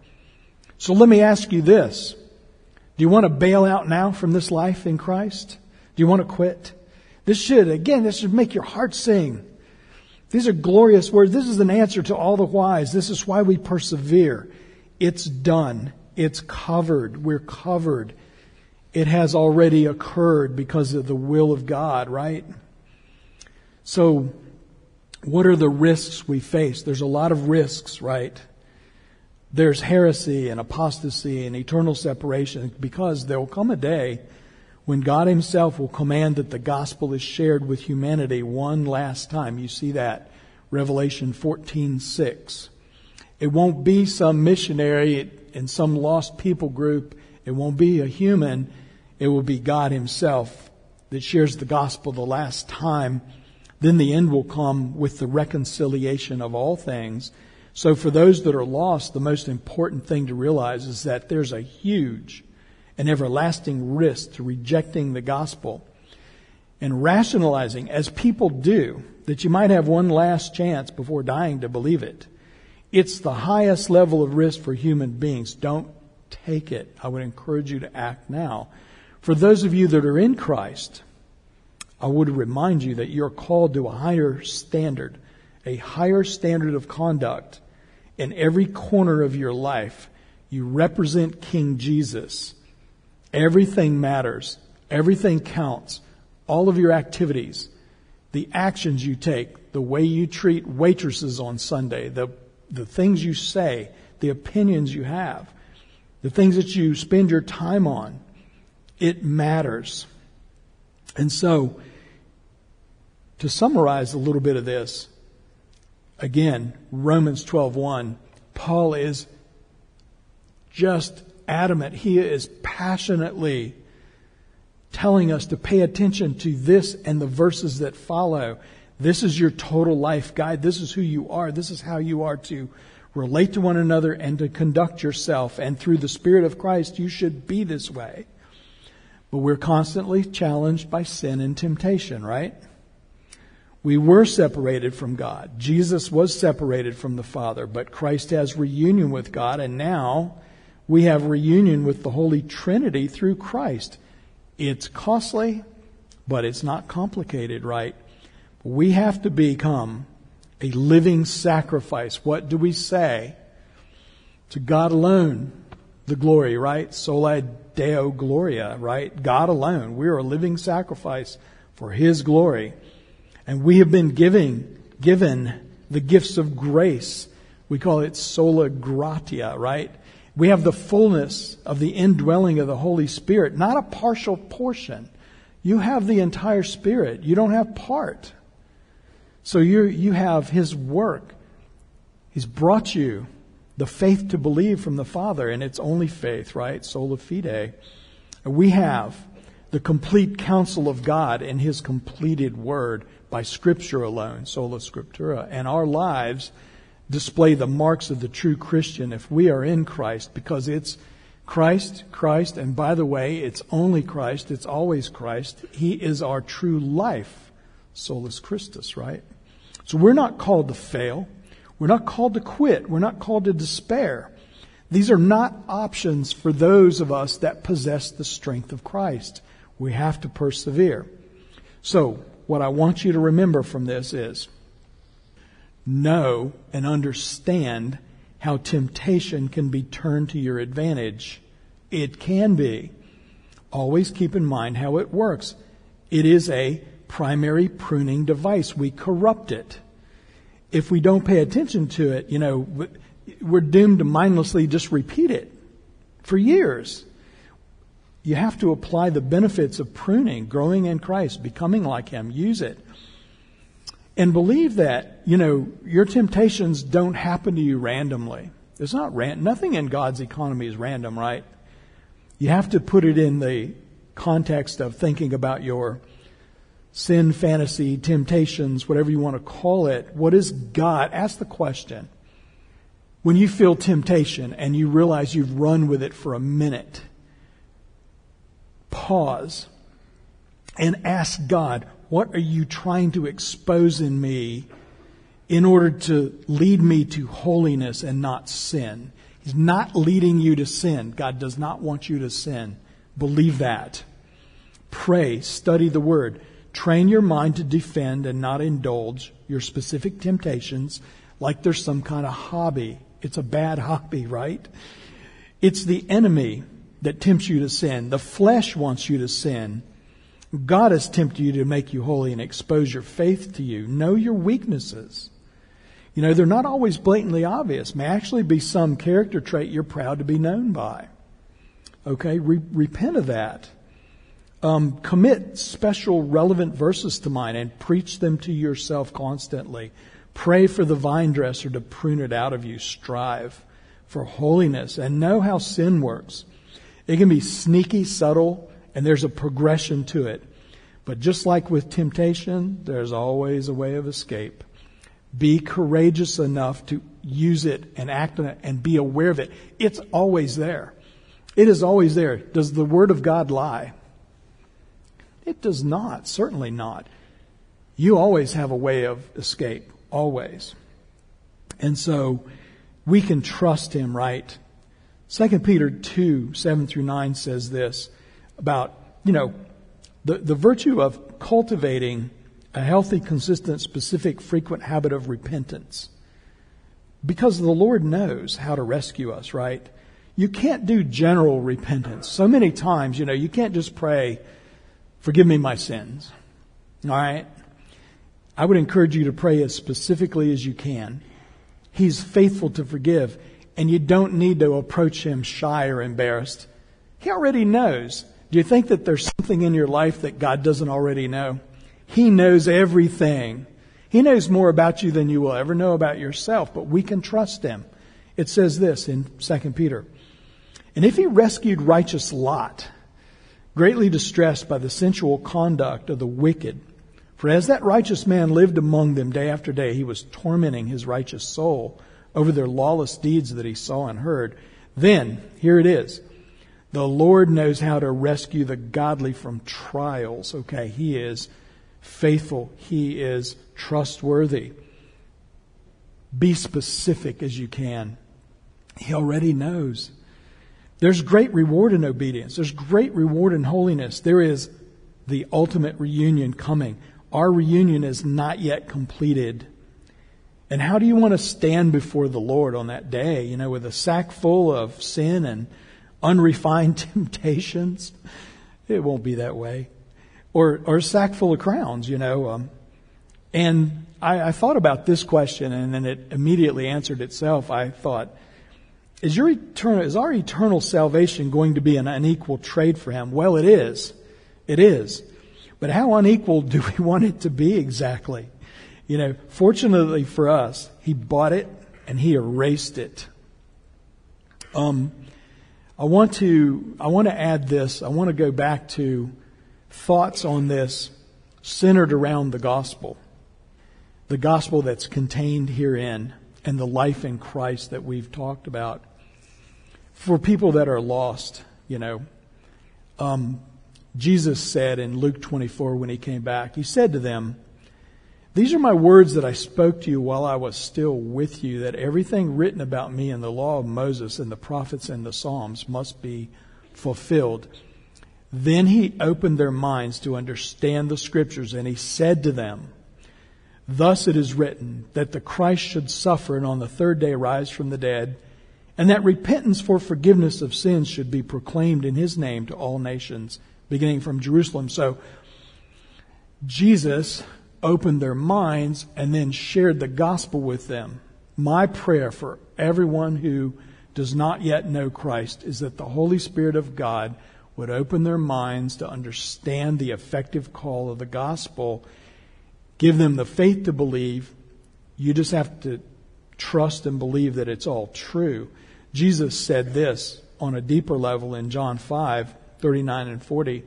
So let me ask you this. Do you want to bail out now from this life in Christ? Do you want to quit? This should, again, this should make your heart sing. These are glorious words. This is an answer to all the whys. This is why we persevere. It's done. It's covered. We're covered. It has already occurred because of the will of God, right? So, what are the risks we face? There's a lot of risks, right? There's heresy and apostasy and eternal separation because there will come a day when God Himself will command that the gospel is shared with humanity one last time. You see that. Revelation 14 6. It won't be some missionary in some lost people group. It won't be a human. It will be God Himself that shares the gospel the last time. Then the end will come with the reconciliation of all things. So for those that are lost, the most important thing to realize is that there's a huge and everlasting risk to rejecting the gospel and rationalizing, as people do, that you might have one last chance before dying to believe it. It's the highest level of risk for human beings. Don't take it. I would encourage you to act now. For those of you that are in Christ, I would remind you that you're called to a higher standard, a higher standard of conduct in every corner of your life. You represent King Jesus. Everything matters. Everything counts. All of your activities, the actions you take, the way you treat waitresses on Sunday, the, the things you say, the opinions you have, the things that you spend your time on, it matters. And so, to summarize a little bit of this, again, Romans 12:1, Paul is just adamant. He is passionately telling us to pay attention to this and the verses that follow. This is your total life guide. This is who you are. This is how you are to relate to one another, and to conduct yourself. And through the Spirit of Christ, you should be this way. But we're constantly challenged by sin and temptation, right? We were separated from God. Jesus was separated from the Father, but Christ has reunion with God, and now we have reunion with the Holy Trinity through Christ. It's costly, but it's not complicated, right? We have to become a living sacrifice. What do we say? To God alone, the glory, right? Sola Deo Gloria, right? God alone. We are a living sacrifice for His glory. And we have been giving, given the gifts of grace. We call it sola gratia, right? We have the fullness of the indwelling of the Holy Spirit, not a partial portion. You have the entire Spirit. You don't have part. So you, you have His work. He's brought you the faith to believe from the Father, and it's only faith, right? Sola fide. We have the complete counsel of God in His completed Word by Scripture alone, sola scriptura. And our lives display the marks of the true Christian if we are in Christ, because it's Christ, Christ, and by the way, it's only Christ, it's always Christ. He is our true life, solus Christus, right? So we're not called to fail. We're not called to quit. We're not called to despair. These are not options for those of us that possess the strength of Christ. We have to persevere. So, what I want you to remember from this is know and understand how temptation can be turned to your advantage. It can be. Always keep in mind how it works. It is a primary pruning device. We corrupt it. If we don't pay attention to it, you know, we're doomed to mindlessly just repeat it for years. You have to apply the benefits of pruning, growing in Christ, becoming like Him. Use it. And believe that, you know, your temptations don't happen to you randomly. It's not random. Nothing in God's economy is random, right? You have to put it in the context of thinking about your sin, fantasy, temptations, whatever you want to call it. What is God? Ask the question. When you feel temptation and you realize you've run with it for a minute, pause and ask God, what are you trying to expose in me in order to lead me to holiness and not sin? He's not leading you to sin. God does not want you to sin. Believe that. Pray, study the word. Train your mind to defend and not indulge your specific temptations like there's some kind of hobby. It's a bad hobby, right? It's the enemy that tempts you to sin. The flesh wants you to sin. God has tempted you to make you holy and expose your faith to you. Know your weaknesses. You know, they're not always blatantly obvious. May actually be some character trait you're proud to be known by. Okay, Re- repent of that. Um, commit special relevant verses to mind and preach them to yourself constantly. Pray for the vine dresser to prune it out of you. Strive for holiness and know how sin works. It can be sneaky, subtle, and there's a progression to it. But just like with temptation, there's always a way of escape. Be courageous enough to use it and act on it and be aware of it. It's always there. It is always there. Does the Word of God lie? It does not, certainly not. You always have a way of escape, always. And so we can trust Him, right? 2 Peter 2, 7 through 9 says this about, you know, the, the virtue of cultivating a healthy, consistent, specific, frequent habit of repentance. Because the Lord knows how to rescue us, right? You can't do general repentance. So many times, you know, you can't just pray, forgive me my sins. All right? I would encourage you to pray as specifically as you can. He's faithful to forgive, and you don't need to approach him shy or embarrassed. He already knows. Do you think that there's something in your life that God doesn't already know? He knows everything. He knows more about you than you will ever know about yourself, but we can trust him. It says this in 2 Peter. And if he rescued righteous Lot, greatly distressed by the sensual conduct of the wicked, for as that righteous man lived among them day after day, he was tormenting his righteous soul over their lawless deeds that he saw and heard. Then, here it is. The Lord knows how to rescue the godly from trials. Okay, He is faithful. He is trustworthy. Be specific as you can. He already knows. There's great reward in obedience. There's great reward in holiness. There is the ultimate reunion coming. Our reunion is not yet completed. And how do you want to stand before the Lord on that day, you know, with a sack full of sin and unrefined temptations. It won't be that way. Or, or a sack full of crowns, you know. Um, and I, I thought about this question and then it immediately answered itself. I thought, is your eternal, is our eternal salvation going to be an unequal trade for him? Well, it is. It is. But how unequal do we want it to be exactly? You know, fortunately for us, he bought it and he erased it. Um, I want to, I want to add this. I want to go back to thoughts on this centered around the gospel. The gospel that's contained herein and the life in Christ that we've talked about. For people that are lost, you know, um, Jesus said in Luke 24 when he came back, he said to them, these are my words that I spoke to you while I was still with you, that everything written about me in the law of Moses and the prophets and the Psalms must be fulfilled. Then he opened their minds to understand the scriptures, and he said to them, Thus it is written that the Christ should suffer and on the third day rise from the dead, and that repentance for forgiveness of sins should be proclaimed in his name to all nations, beginning from Jerusalem. So, Jesus opened their minds and then shared the gospel with them. My prayer for everyone who does not yet know Christ is that the Holy Spirit of God would open their minds to understand the effective call of the gospel, give them the faith to believe. You just have to trust and believe that it's all true. Jesus said this on a deeper level in John 5, 39 and 40.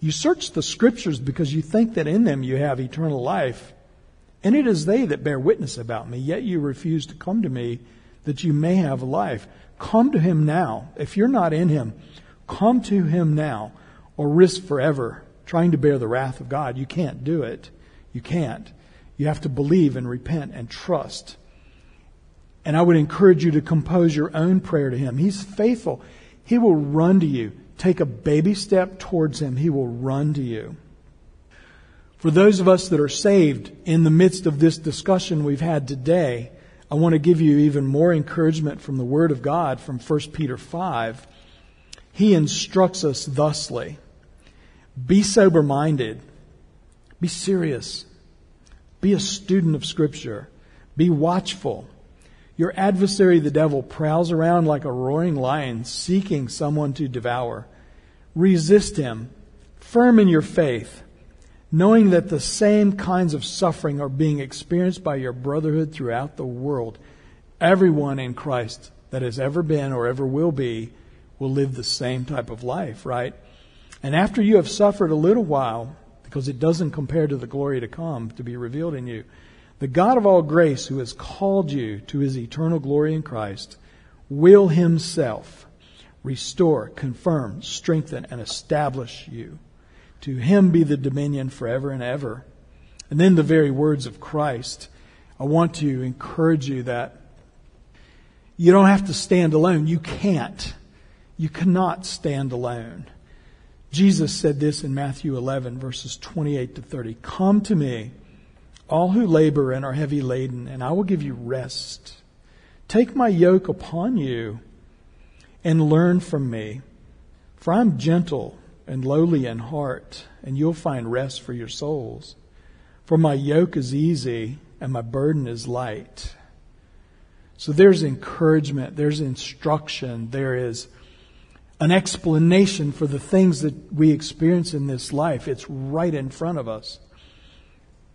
You search the scriptures because you think that in them you have eternal life. And it is they that bear witness about me, yet you refuse to come to me that you may have life. Come to him now. If you're not in him, come to him now or risk forever trying to bear the wrath of God. You can't do it. You can't. You have to believe and repent and trust. And I would encourage you to compose your own prayer to him. He's faithful. He will run to you take a baby step towards Him, He will run to you. For those of us that are saved in the midst of this discussion we've had today, I want to give you even more encouragement from the Word of God from 1 Peter 5. He instructs us thusly Be sober minded, be serious, be a student of Scripture, be watchful. Your adversary, the devil, prowls around like a roaring lion seeking someone to devour. Resist him, firm in your faith, knowing that the same kinds of suffering are being experienced by your brotherhood throughout the world. Everyone in Christ that has ever been or ever will be will live the same type of life, right? And after you have suffered a little while, because it doesn't compare to the glory to come to be revealed in you, the God of all grace, who has called you to his eternal glory in Christ, will himself restore, confirm, strengthen, and establish you. To him be the dominion forever and ever. And then the very words of Christ. I want to encourage you that you don't have to stand alone. You can't. You cannot stand alone. Jesus said this in Matthew 11, verses 28 to 30. Come to me all who labor and are heavy laden, and I will give you rest. Take my yoke upon you and learn from me, for I'm gentle and lowly in heart, and you'll find rest for your souls. For my yoke is easy and my burden is light. So there's encouragement, there's instruction, there is an explanation for the things that we experience in this life. It's right in front of us.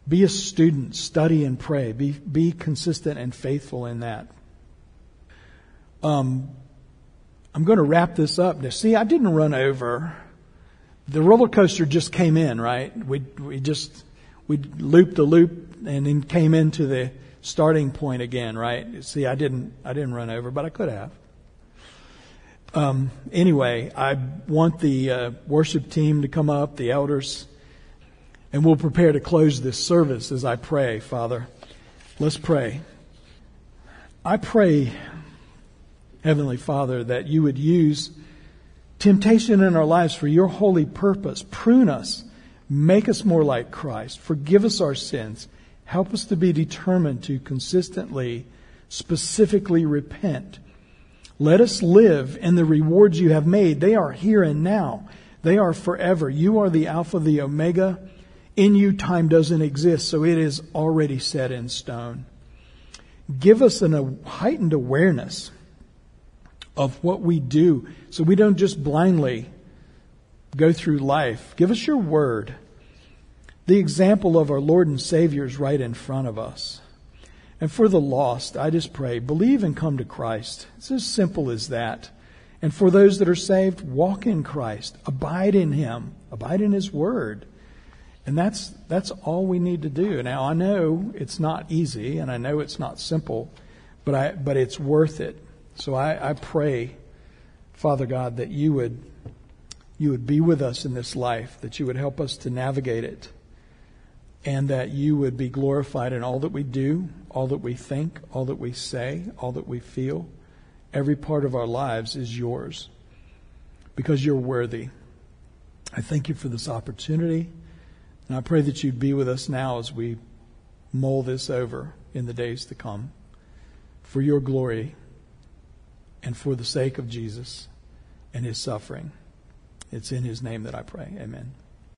Be a student, study and pray. Be, be consistent and faithful in that. Um, I'm going to wrap this up. Now, see, I didn't run over. The roller coaster just came in, right? We, we just, we looped the loop and then came into the starting point again, right? See, I didn't, I didn't run over, but I could have. Um, anyway, I want the uh, worship team to come up, the elders, and we'll prepare to close this service as I pray, Father. Let's pray. I pray, Heavenly Father, that you would use temptation in our lives for your holy purpose. Prune us. Make us more like Christ. Forgive us our sins. Help us to be determined to consistently, specifically repent. Let us live in the rewards you have made. They are here and now. They are forever. You are the Alpha, the Omega. In you, time doesn't exist, so it is already set in stone. Give us an, a heightened awareness of what we do so we don't just blindly go through life. Give us your word. The example of our Lord and Savior is right in front of us. And for the lost, I just pray, believe and come to Christ. It's as simple as that. And for those that are saved, walk in Christ. Abide in Him. Abide in His Word. And that's, that's all we need to do. Now, I know it's not easy and I know it's not simple, but I, but it's worth it. So I, I pray, Father God, that you would, you would be with us in this life, that you would help us to navigate it, and that you would be glorified in all that we do, all that we think, all that we say, all that we feel. Every part of our lives is yours because you're worthy. I thank you for this opportunity, and I pray that you'd be with us now as we mull this over in the days to come. For your glory and for the sake of Jesus and his suffering. It's in his name that I pray. Amen.